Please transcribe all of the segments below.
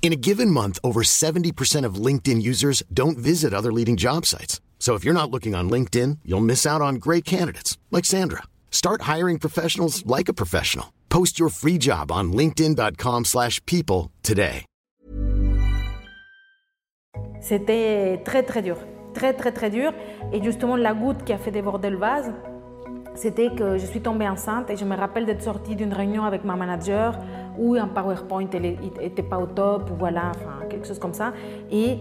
In a given month, over 70% of LinkedIn users don't visit other leading job sites. So if you're not looking on LinkedIn, you'll miss out on great candidates like Sandra. Start hiring professionals like a professional. Post your free job on linkedin.com/people today. C'était très très dur, très très très dur. Et justement, la goutte qui a fait déborder le vase, c'était que je suis tombée enceinte et je me rappelle d'être sortie d'une réunion avec ma manager où un PowerPoint n'était pas au top, ou voilà, enfin quelque chose comme ça. Et,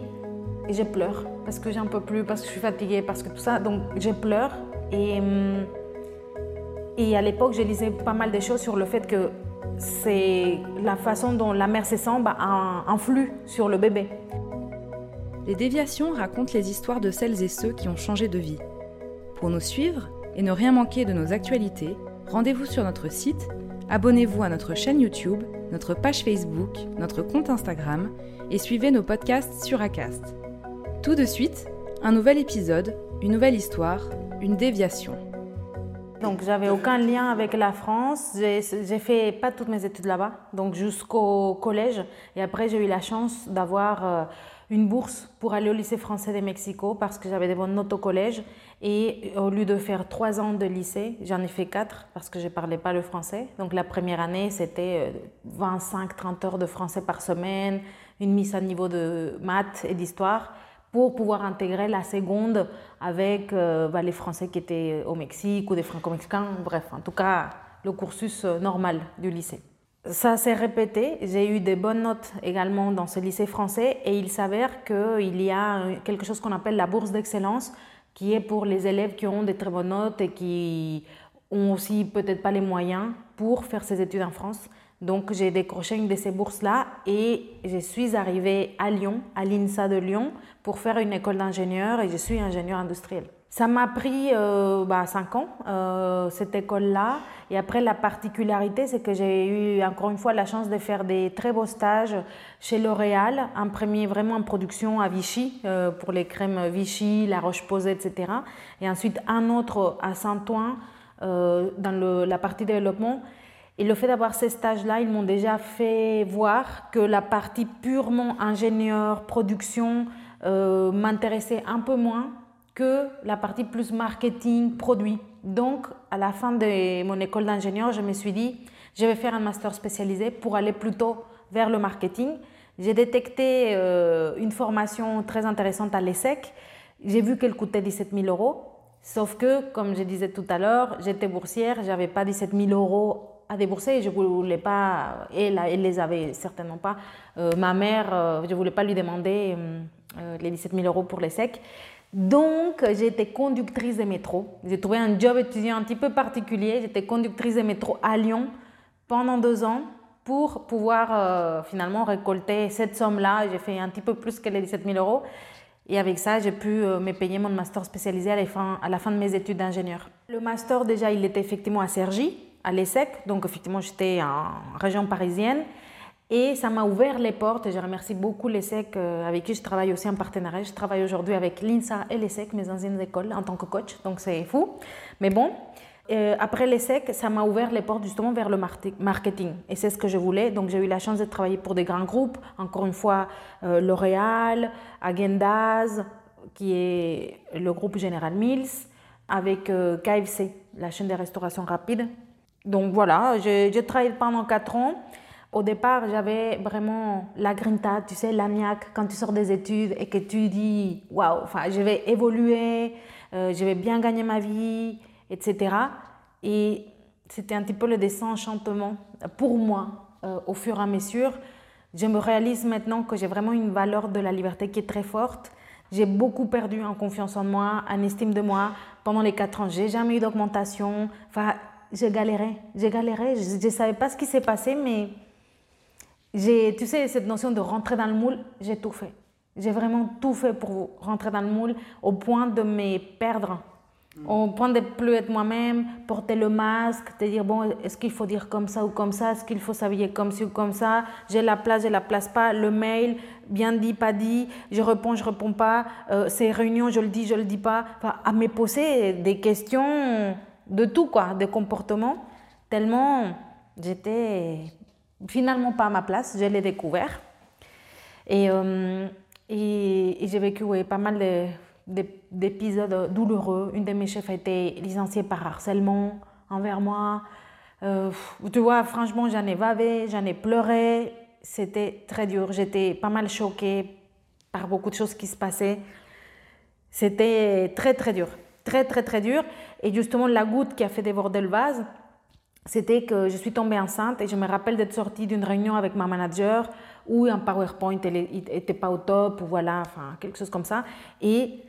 et je pleure parce que j'en peux plus, parce que je suis fatiguée, parce que tout ça. Donc je pleure et, hum, et à l'époque, je lisais pas mal de choses sur le fait que c'est la façon dont la mère se sent bah, in- influe sur le bébé. Les déviations racontent les histoires de celles et ceux qui ont changé de vie. Pour nous suivre et ne rien manquer de nos actualités, rendez-vous sur notre site, abonnez-vous à notre chaîne YouTube, notre page Facebook, notre compte Instagram et suivez nos podcasts sur Acast. Tout de suite, un nouvel épisode, une nouvelle histoire, une déviation. Donc j'avais aucun lien avec la France. J'ai fait pas toutes mes études là-bas, donc jusqu'au collège. Et après j'ai eu la chance d'avoir euh, une bourse pour aller au lycée français de Mexico parce que j'avais des bonnes notes au collège. Et au lieu de faire trois ans de lycée, j'en ai fait quatre parce que je parlais pas le français. Donc la première année c'était 25-30 heures de français par semaine, une mise à niveau de maths et d'histoire pour pouvoir intégrer la seconde avec euh, bah, les Français qui étaient au Mexique ou des Franco-Mexicains, bref, en tout cas le cursus euh, normal du lycée. Ça s'est répété, j'ai eu des bonnes notes également dans ce lycée français et il s'avère qu'il y a euh, quelque chose qu'on appelle la bourse d'excellence qui est pour les élèves qui ont des très bonnes notes et qui ont aussi peut-être pas les moyens pour faire ses études en France. Donc j'ai décroché une de ces bourses-là et je suis arrivée à Lyon, à l'INSA de Lyon, pour faire une école d'ingénieur et je suis ingénieur industriel. Ça m'a pris euh, bah, 5 ans, euh, cette école-là. Et après, la particularité, c'est que j'ai eu encore une fois la chance de faire des très beaux stages chez L'Oréal. Un premier vraiment en production à Vichy, euh, pour les crèmes Vichy, La Roche-Posay, etc. Et ensuite un autre à Saint-Ouen, euh, dans la partie développement. Et le fait d'avoir ces stages-là, ils m'ont déjà fait voir que la partie purement ingénieur, production, m'intéressait un peu moins que la partie plus marketing, produit. Donc, à la fin de mon école d'ingénieur, je me suis dit, je vais faire un master spécialisé pour aller plutôt vers le marketing. J'ai détecté euh, une formation très intéressante à l'ESSEC. J'ai vu qu'elle coûtait 17 000 euros. Sauf que, comme je disais tout à l'heure, j'étais boursière, j'avais pas 17 000 euros à débourser et je voulais pas, elle, elle les avait certainement pas. Euh, ma mère, euh, je voulais pas lui demander euh, les 17 000 euros pour les secs. Donc, j'étais conductrice de métro. J'ai trouvé un job étudiant un petit peu particulier. J'étais conductrice de métro à Lyon pendant deux ans pour pouvoir euh, finalement récolter cette somme-là. J'ai fait un petit peu plus que les 17 000 euros. Et avec ça, j'ai pu euh, me payer mon master spécialisé à la, fin, de mes études d'ingénieur. Le master, déjà, il était effectivement à Cergy, à l'ESSEC. Donc, effectivement, j'étais en région parisienne. Et ça m'a ouvert les portes. Et je remercie beaucoup l'ESSEC, euh, avec qui je travaille aussi en partenariat. Je travaille aujourd'hui avec l'INSA et l'ESSEC, mes anciennes écoles, en tant que coach. Donc, c'est fou. Mais bon, euh, après l'ESSEC, ça m'a ouvert les portes justement vers le marketing. Et c'est ce que je voulais. Donc j'ai eu la chance de travailler pour des grands groupes. Encore une fois, euh, L'Oréal, Agendaz, qui est le groupe General Mills, avec euh, KFC, la chaîne de restauration rapide. Donc voilà, j'ai travaillé pendant 4 ans. Au départ, j'avais vraiment la grinta, tu sais, l'agnac, quand tu sors des études et que tu dis, waouh, enfin, je vais évoluer, euh, je vais bien gagner ma vie, etc. Et c'était un petit peu le désenchantement pour moi euh, au fur et à mesure. Je me réalise maintenant que j'ai vraiment une valeur de la liberté qui est très forte. J'ai beaucoup perdu en confiance en moi, en estime de moi pendant les quatre ans. J'ai jamais eu d'augmentation. Enfin, j'ai galéré, j'ai galéré. Je ne savais pas ce qui s'est passé, mais tu sais, cette notion de rentrer dans le moule, j'ai tout fait. J'ai vraiment tout fait pour rentrer dans le moule au point de me perdre. Au point de plus être moi-même, porter le masque, te dire bon, est-ce qu'il faut dire comme ça ou comme ça, est-ce qu'il faut s'habiller comme ci ou comme ça, j'ai la place, je la place pas, le mail, bien dit, pas dit, je réponds, je réponds pas, euh, ces réunions, je le dis, je le dis pas, enfin, à me poser des questions de tout quoi, de comportement, tellement j'étais finalement pas à ma place, je l'ai découvert et, euh, j'ai vécu pas mal de d'épisodes douloureux. Une de mes chefs a été licenciée par harcèlement envers moi. Euh, tu vois, franchement, j'en ai bavé, j'en ai pleuré. C'était très dur. J'étais pas mal choquée par beaucoup de choses qui se passaient. C'était très, très dur. Très, très, très dur. Et justement, la goutte qui a fait déborder le vase, c'était que je suis tombée enceinte et je me rappelle d'être sortie d'une réunion avec ma manager où un PowerPoint n'était pas au top, ou voilà, enfin, quelque chose comme ça. Et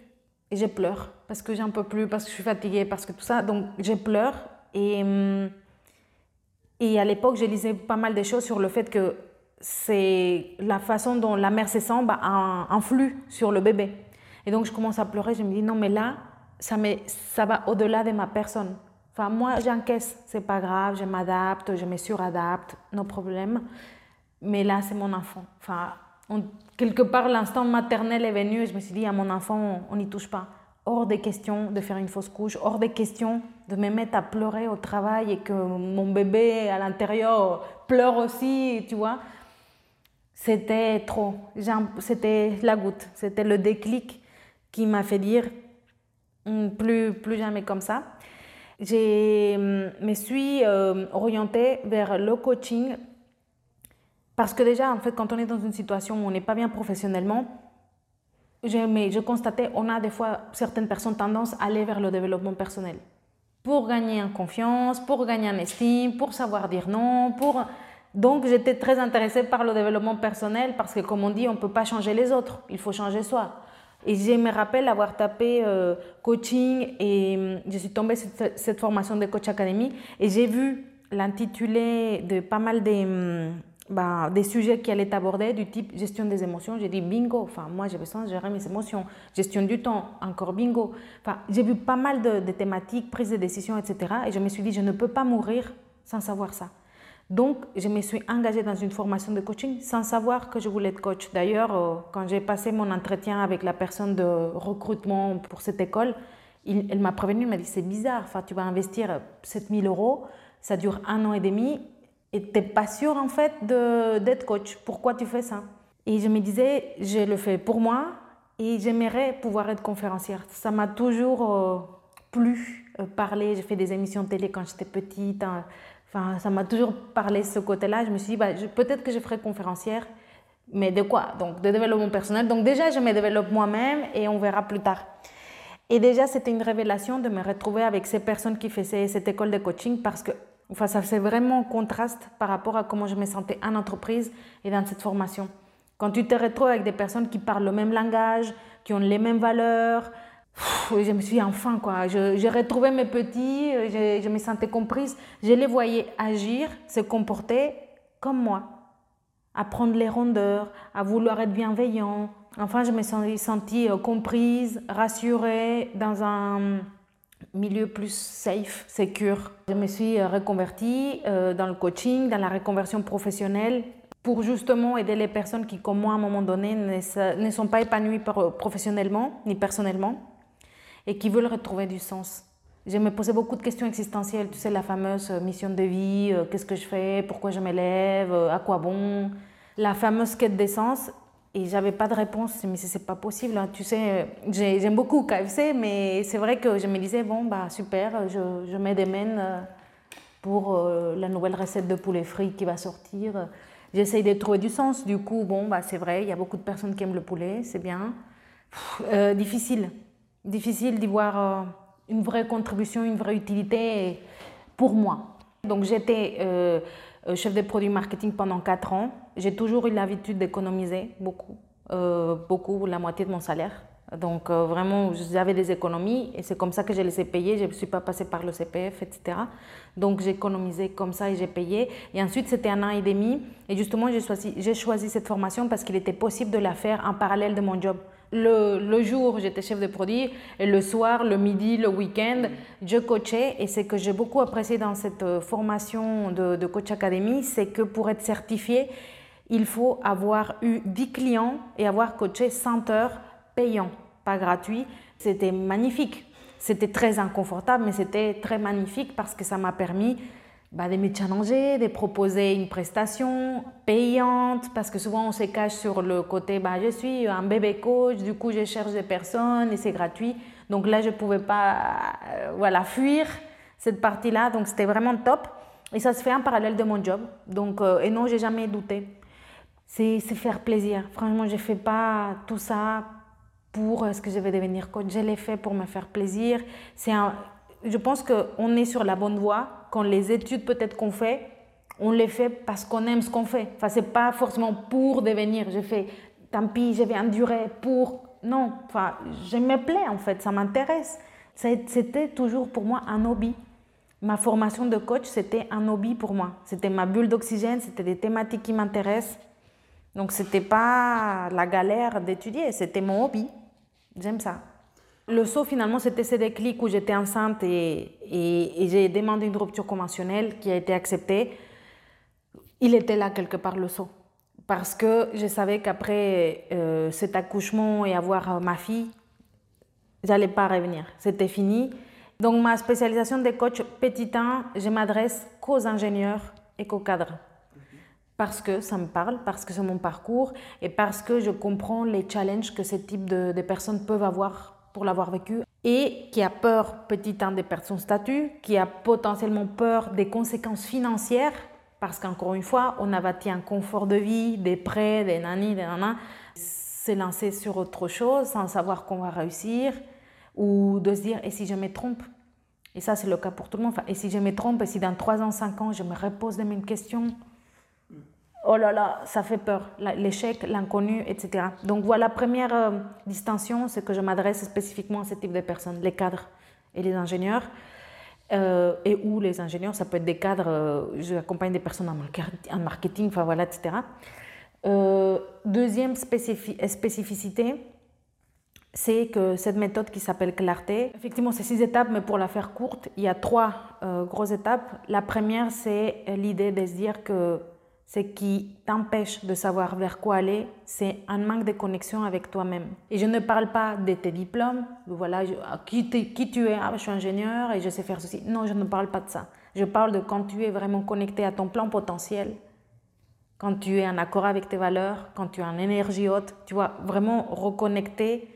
et je pleure parce que j'en peux plus, parce que je suis fatiguée, parce que tout ça. Donc je pleure et, hum, et à l'époque, je lisais pas mal de choses sur le fait que c'est la façon dont la mère se sent bah, influe sur le bébé. Et donc je commence à pleurer, je me dis non mais là, ça, ça va au-delà de ma personne. Enfin moi j'encaisse, c'est pas grave, je m'adapte, je me suradapte, nos problèmes. Mais là c'est mon enfant. Enfin quelque part, l'instant maternel est venu et je me suis dit, à mon enfant, on n'y touche pas. Hors des questions de faire une fausse couche, hors des questions de me mettre à pleurer au travail et que mon bébé à l'intérieur pleure aussi, tu vois. C'était trop. C'était la goutte, c'était le déclic qui m'a fait dire hum, plus, plus jamais comme ça. Je hum, me suis euh, orientée vers le coaching parce que déjà, en fait, quand on est dans une situation où on n'est pas bien professionnellement, mais je constatais, on a des fois, certaines personnes tendance à aller vers le développement personnel. Pour gagner en confiance, pour gagner en estime, pour savoir dire non, pour... Donc j'étais très intéressée par le développement personnel parce que comme on dit, on ne peut pas changer les autres, il faut changer soi. Et je me rappelle avoir tapé euh, coaching et hum, je suis tombée sur cette, formation de Coach Academy et j'ai vu l'intitulé de pas mal de, hum, bah, des sujets qui allaient aborder du type gestion des émotions. J'ai dit bingo, enfin, moi j'ai besoin de gérer mes émotions. Gestion du temps, encore bingo. Enfin, j'ai vu pas mal de, thématiques, prise de décision, etc. Et je me suis dit, je ne peux pas mourir sans savoir ça. Donc, je me suis engagée dans une formation de coaching sans savoir que je voulais être coach. D'ailleurs, euh, quand j'ai passé mon entretien avec la personne de recrutement pour cette école, elle m'a prévenu, elle m'a dit, c'est bizarre, enfin, tu vas investir 7000 euros, ça dure un an et demi, et tu n'es pas sûr en fait d'être coach. Pourquoi tu fais ça? Et je me disais, je le fais pour moi et j'aimerais pouvoir être conférencière. Ça m'a toujours euh, plu euh, parler. J'ai fait des émissions de télé quand j'étais petite. Hein. Enfin, ça m'a toujours parlé ce côté-là. Je me suis dit, bah, peut-être que je ferai conférencière. Mais de quoi? Donc, de développement personnel. Donc, déjà, je me développe moi-même et on verra plus tard. Et déjà, c'était une révélation de me retrouver avec ces personnes qui faisaient cette école de coaching parce que Enfin, ça c'est vraiment contraste par rapport à comment je me sentais en entreprise et dans cette formation. Quand tu te retrouves avec des personnes qui parlent le même langage, qui ont les mêmes valeurs, je me suis enfin quoi, j'ai retrouvé mes petits, je, je, me sentais comprise, je les voyais agir, se comporter comme moi, à prendre les rondeurs, à vouloir être bienveillant. Enfin, je me suis sentie euh, comprise, rassurée dans un milieu plus safe, secure. Je me suis euh, reconvertie euh, dans le coaching, dans la reconversion professionnelle pour justement aider les personnes qui, comme moi, à un moment donné, ne, sont pas épanouies professionnellement ni personnellement et qui veulent retrouver du sens. Je me posais beaucoup de questions existentielles, tu sais, la fameuse euh, mission de vie, qu'est-ce que je fais, pourquoi je m'élève, à quoi bon, la fameuse quête d'essence. Et j'avais pas de réponse. Mais c'est pas possible. Hein. Tu sais, j'aime beaucoup KFC, mais c'est vrai que je me disais, bon, bah super, je, je mets des mènes euh, pour euh, la nouvelle recette de poulet frit qui va sortir. J'essaye de trouver du sens. Du coup, bon, bah c'est vrai, il y a beaucoup de personnes qui aiment le poulet, c'est bien. Euh, difficile. Difficile d'y voir une vraie contribution, une vraie utilité pour moi. Donc j'étais euh, chef de produit marketing pendant 4 ans. J'ai toujours eu l'habitude d'économiser beaucoup, euh, beaucoup, la moitié de mon salaire. Donc euh, vraiment, j'avais des économies et c'est comme ça que je les ai payées. Je ne suis pas passée par le CPF, etc. Donc j'ai économisé comme ça et j'ai payé. Et ensuite, c'était un an et demi. Et justement, j'ai choisi, cette formation parce qu'il était possible de la faire en parallèle de mon job. Le, jour, j'étais chef de produit et le soir, le midi, le week-end, je coachais. Et c'est que j'ai beaucoup apprécié dans cette euh, formation de, de Coach Academy, c'est que pour être certifié, il faut avoir eu 10 clients et avoir coaché 100 heures payant, pas gratuit. C'était magnifique. C'était très inconfortable, mais c'était très magnifique parce que ça m'a permis bah, de me challenger, de proposer une prestation payante, parce que souvent on se cache sur le côté bah, je suis un bébé coach, du coup je cherche des personnes et c'est gratuit. Donc là, je ne pouvais pas euh, voilà, fuir cette partie-là, donc c'était vraiment top. Et ça se fait en parallèle de mon job. Donc, euh, et non, j'ai jamais douté. C'est faire plaisir. Franchement, je ne fais pas tout ça pour est-ce que je vais devenir coach. Je l'ai fait pour me faire plaisir. C'est un, je pense qu'on est sur la bonne voie. Quand les études peut-être qu'on fait, on les fait parce qu'on aime ce qu'on fait. Enfin, c'est pas forcément pour devenir. Je fais, tant pis, je vais endurer pour. Non, enfin, je me plais en fait, ça m'intéresse. C'était toujours pour moi un hobby. Ma formation de coach, c'était un hobby pour moi. C'était ma bulle d'oxygène, c'était des thématiques qui m'intéressent. Donc, c'était pas la galère d'étudier, c'était mon hobby. J'aime ça. Le saut, finalement, c'était ce déclic où j'étais enceinte et, j'ai demandé une rupture conventionnelle qui a été acceptée. Il était là quelque part, le saut. Parce que je savais qu'après euh, cet accouchement et avoir euh, ma fille, j'allais pas revenir. C'était fini. Donc, ma spécialisation de coach petit 1, je m'adresse qu'aux ingénieurs et qu'aux cadres parce que ça me parle, parce que c'est mon parcours et parce que je comprends les challenges que ce type de, personnes peuvent avoir pour l'avoir vécu et qui a peur, petit un, de perdre son statut, qui a potentiellement peur des conséquences financières parce qu'encore une fois, on a bâti un confort de vie, des prêts, des nannis, des nanas, se lancer sur autre chose sans savoir qu'on va réussir ou de se dire et si je me trompe? Et ça c'est le cas pour tout le monde, et si je me trompe et si dans 3 ans, 5 ans je me repose les mêmes questions? Oh là là, ça fait peur, l'échec, l'inconnu, etc. Donc voilà, première euh, distinction, c'est que je m'adresse spécifiquement à ce type de personnes, les cadres et les ingénieurs. Euh, et où les ingénieurs, ça peut être des cadres, euh, j'accompagne des personnes en marketing, enfin voilà, etc. deuxième spécificité, c'est que cette méthode qui s'appelle clarté, effectivement c'est six étapes, mais pour la faire courte, il y a trois grosses étapes. La première, c'est l'idée de se dire que ce qui t'empêche de savoir vers quoi aller, c'est un manque de connexion avec toi-même. Et je ne parle pas de tes diplômes, voilà, qui, tu es, ah, je suis ingénieur et je sais faire ceci. Non, je ne parle pas de ça. Je parle de quand tu es vraiment connecté à ton plan potentiel, quand tu es en accord avec tes valeurs, quand tu es en énergie haute, tu vois, vraiment reconnecter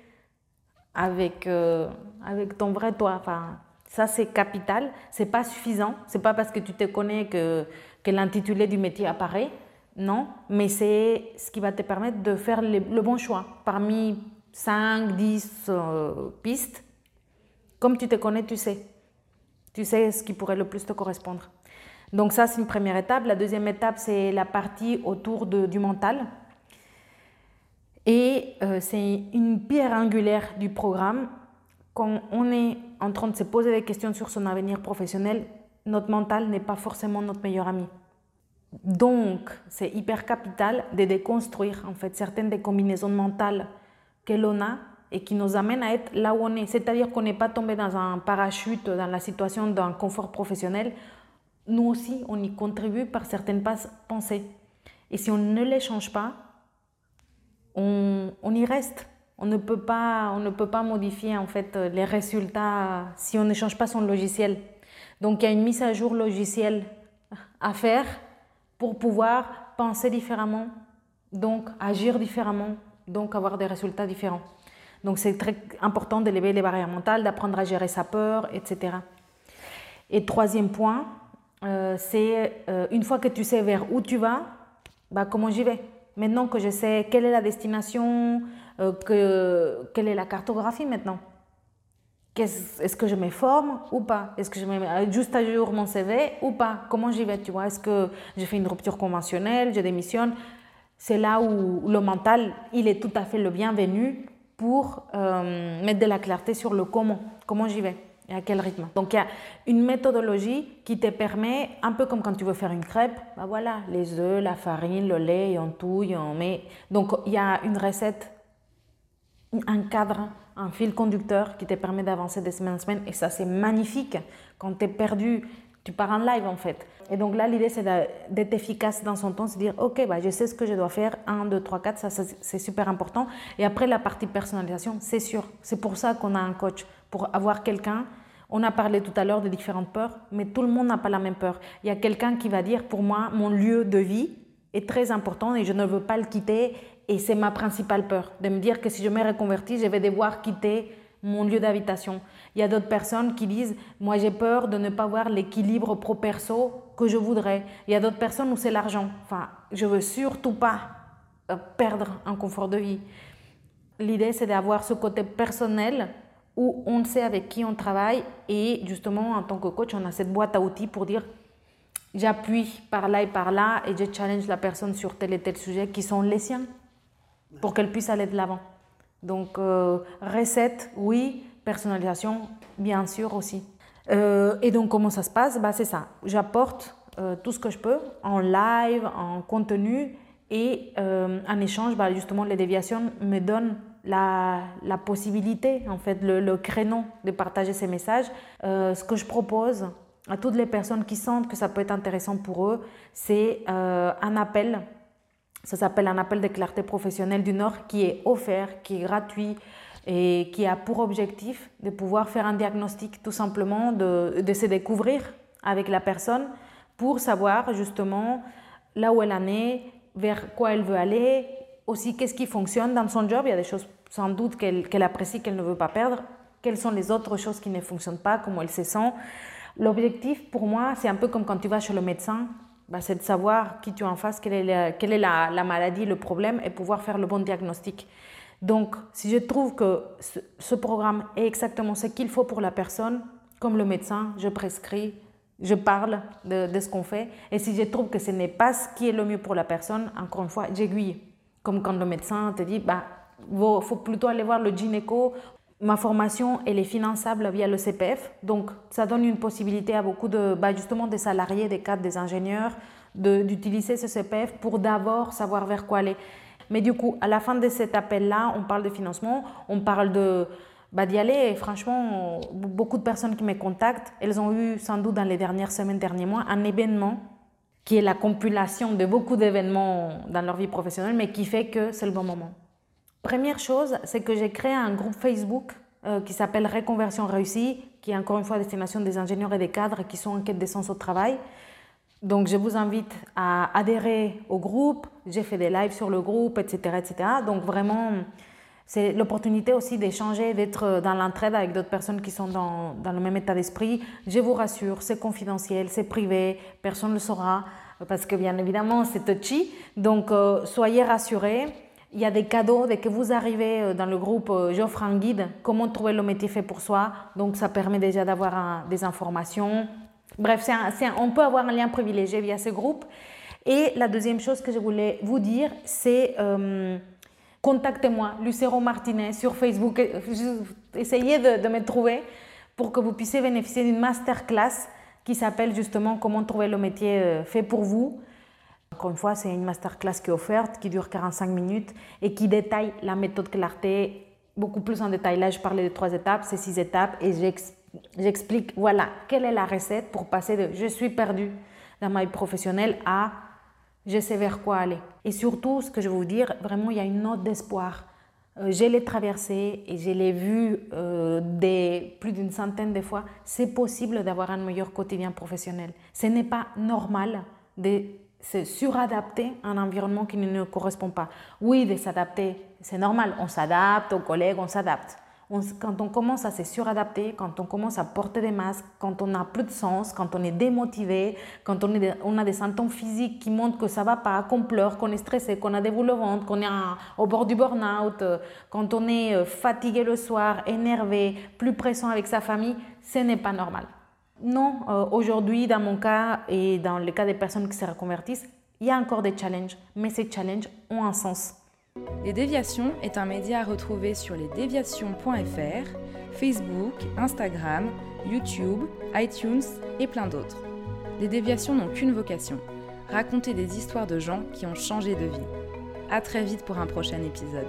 avec, euh, avec ton vrai toi. Enfin, ça, c'est capital. C'est pas suffisant. C'est pas parce que tu te connais que que l'intitulé du métier apparaît, non, mais c'est ce qui va te permettre de faire le, bon choix parmi 5, 10 euh, pistes. Comme tu te connais, tu sais. Tu sais ce qui pourrait le plus te correspondre. Donc ça, c'est une première étape. La deuxième étape, c'est la partie autour du mental. Et euh, c'est une pierre angulaire du programme. Quand on est en train de se poser des questions sur son avenir professionnel, notre mental n'est pas forcément notre meilleur ami. Donc, c'est hyper capital de déconstruire en fait certaines des combinaisons mentales que l'on a et qui nous amènent à être là où on est. C'est-à-dire qu'on n'est pas tombé dans un parachute, dans la situation d'un confort professionnel. Nous aussi, on y contribue par certaines pensées. Et si on ne les change pas, on, on y reste. On ne, peut pas, on ne peut pas modifier en fait les résultats si on ne change pas son logiciel. Donc il y a une mise à jour logicielle à faire pour pouvoir penser différemment, donc agir différemment, donc avoir des résultats différents. Donc c'est très important d'élever les barrières mentales, d'apprendre à gérer sa peur, etc. Et troisième point, euh, c'est euh, une fois que tu sais vers où tu vas, bah, comment j'y vais? Maintenant que je sais quelle est la destination, euh, que, quelle est la cartographie maintenant. Est-ce que je me forme ou pas? Est-ce que je mets juste à jour mon CV ou pas? Comment j'y vais, tu vois? Est-ce que j'ai fait une rupture conventionnelle, je démissionne? C'est là où le mental, il est tout à fait le bienvenu pour euh, mettre de la clarté sur le comment, comment j'y vais et à quel rythme. Donc il y a une méthodologie qui te permet, un peu comme quand tu veux faire une crêpe, bah voilà, les œufs, la farine, le lait, on touille, on met. Donc il y a une recette, un cadre, un fil conducteur qui te permet d'avancer de semaine en semaine et ça c'est magnifique quand tu es perdu. Tu pars en live en fait. Et donc là, l'idée, c'est d'être efficace dans son temps, se dire, OK, bah, je sais ce que je dois faire, 1, 2, 3, 4, ça, c'est super important. Et après, la partie personnalisation, c'est sûr. C'est pour ça qu'on a un coach, pour avoir quelqu'un. On a parlé tout à l'heure de différentes peurs, mais tout le monde n'a pas la même peur. Il y a quelqu'un qui va dire, pour moi, mon lieu de vie est très important et je ne veux pas le quitter. Et c'est ma principale peur, de me dire que si je me reconvertis, je vais devoir quitter mon lieu d'habitation. Il y a d'autres personnes qui disent Moi, j'ai peur de ne pas avoir l'équilibre pro-perso que je voudrais. Il y a d'autres personnes où c'est l'argent. Enfin, je veux surtout pas euh, perdre un confort de vie. L'idée, c'est d'avoir ce côté personnel où on sait avec qui on travaille et justement, en tant que coach, on a cette boîte à outils pour dire j'appuie par là et par là et je challenge la personne sur tel et tel sujet qui sont les siens pour qu'elle puisse aller de l'avant. Donc, euh, recette, oui, personnalisation, bien sûr aussi. Euh, et donc, comment ça se passe? Bah, C'est ça. J'apporte euh, tout ce que je peux en live, en contenu, et en échange, bah, justement, les déviations me donnent la, possibilité, en fait, le, créneau de partager ces messages. ce que je propose à toutes les personnes qui sentent que ça peut être intéressant pour eux, c'est un appel. Ça s'appelle un appel de clarté professionnelle du Nord qui est offert, qui est gratuit, et qui a pour objectif de pouvoir faire un diagnostic tout simplement, de, de se découvrir avec la personne pour savoir justement là où elle en est, vers quoi elle veut aller, aussi qu'est-ce qui fonctionne dans son job. Il y a des choses sans doute qu'elle apprécie, qu'elle ne veut pas perdre. Quelles sont les autres choses qui ne fonctionnent pas, comment elle se sent. L'objectif pour moi, c'est un peu comme quand tu vas chez le médecin, bah, c'est de savoir qui tu es en face, quelle est, la, quelle est la, la maladie, le problème, et pouvoir faire le bon diagnostic. Donc, si je trouve que ce, programme est exactement ce qu'il faut pour la personne, comme le médecin, je prescris, je parle de, ce qu'on fait. Et si je trouve que ce n'est pas ce qui est le mieux pour la personne, encore une fois, j'aiguille. Comme quand le médecin te dit, bah, il faut plutôt aller voir le gynéco. Ma formation, elle est finançable via le CPF. Donc, ça donne une possibilité à beaucoup de, bah, justement, des salariés, des cadres, des ingénieurs, d'utiliser ce CPF pour d'abord savoir vers quoi aller. Mais du coup, à la fin de cet appel-là, on parle de financement, on parle de bah, d'y aller. Et franchement, beaucoup de personnes qui me contactent, elles ont eu sans doute dans les dernières semaines, derniers mois, un événement qui est la compilation de beaucoup d'événements dans leur vie professionnelle, mais qui fait que c'est le bon moment. Première chose, c'est que j'ai créé un groupe Facebook euh, qui s'appelle Réconversion réussie, qui est encore une fois à destination des ingénieurs et des cadres qui sont en quête d'essence au travail. Donc, je vous invite à adhérer au groupe. J'ai fait des lives sur le groupe, etc., etc. Donc, vraiment, c'est l'opportunité aussi d'échanger, d'être dans l'entraide avec d'autres personnes qui sont dans, le même état d'esprit. Je vous rassure, c'est confidentiel, c'est privé, personne ne le saura parce que bien évidemment, c'est touchy. Donc, euh, soyez rassurés. Il y a des cadeaux dès que vous arrivez euh, dans le groupe. Euh, j'offre un guide, comment trouver le métier fait pour soi. Donc, ça permet déjà d'avoir des informations Bref, on peut avoir un lien privilégié via ce groupe. Et la deuxième chose que je voulais vous dire, c'est euh, contactez-moi, Lucero Martinez, sur Facebook. Essayez de, me trouver pour que vous puissiez bénéficier d'une masterclass qui s'appelle justement Comment trouver le métier fait pour vous. Encore une fois, c'est une masterclass qui est offerte, qui dure 45 minutes et qui détaille la méthode clarté beaucoup plus en détail. Là, je parlais de trois étapes, c'est six étapes et j'explique voilà, quelle est la recette pour passer de je suis perdu dans ma vie professionnelle à je sais vers quoi aller. Et surtout, ce que je veux vous dire, vraiment, il y a une note d'espoir. Euh, je l'ai traversé et je l'ai vu euh, plus d'une centaine de fois. C'est possible d'avoir un meilleur quotidien professionnel. Ce n'est pas normal de se suradapter à un environnement qui ne nous correspond pas. Oui, de s'adapter, c'est normal. On s'adapte aux collègues, on s'adapte quand on commence à se suradapter, quand on commence à porter des masques, quand on n'a plus de sens, quand on est démotivé, quand on, a des symptômes physiques qui montrent que ça va pas, qu'on pleure, qu'on est stressé, qu'on a des boules au ventre, qu'on est au bord du burn-out, euh, quand on est euh, fatigué le soir, énervé, plus pressant avec sa famille, ce n'est pas normal. Non, euh, aujourd'hui, dans mon cas et dans le cas des personnes qui se reconvertissent, il y a encore des challenges, mais ces challenges ont un sens. Les Déviations est un média à retrouver sur lesdéviations.fr, Facebook, Instagram, YouTube, iTunes et plein d'autres. Les Déviations n'ont qu'une vocation, raconter des histoires de gens qui ont changé de vie. À très vite pour un prochain épisode.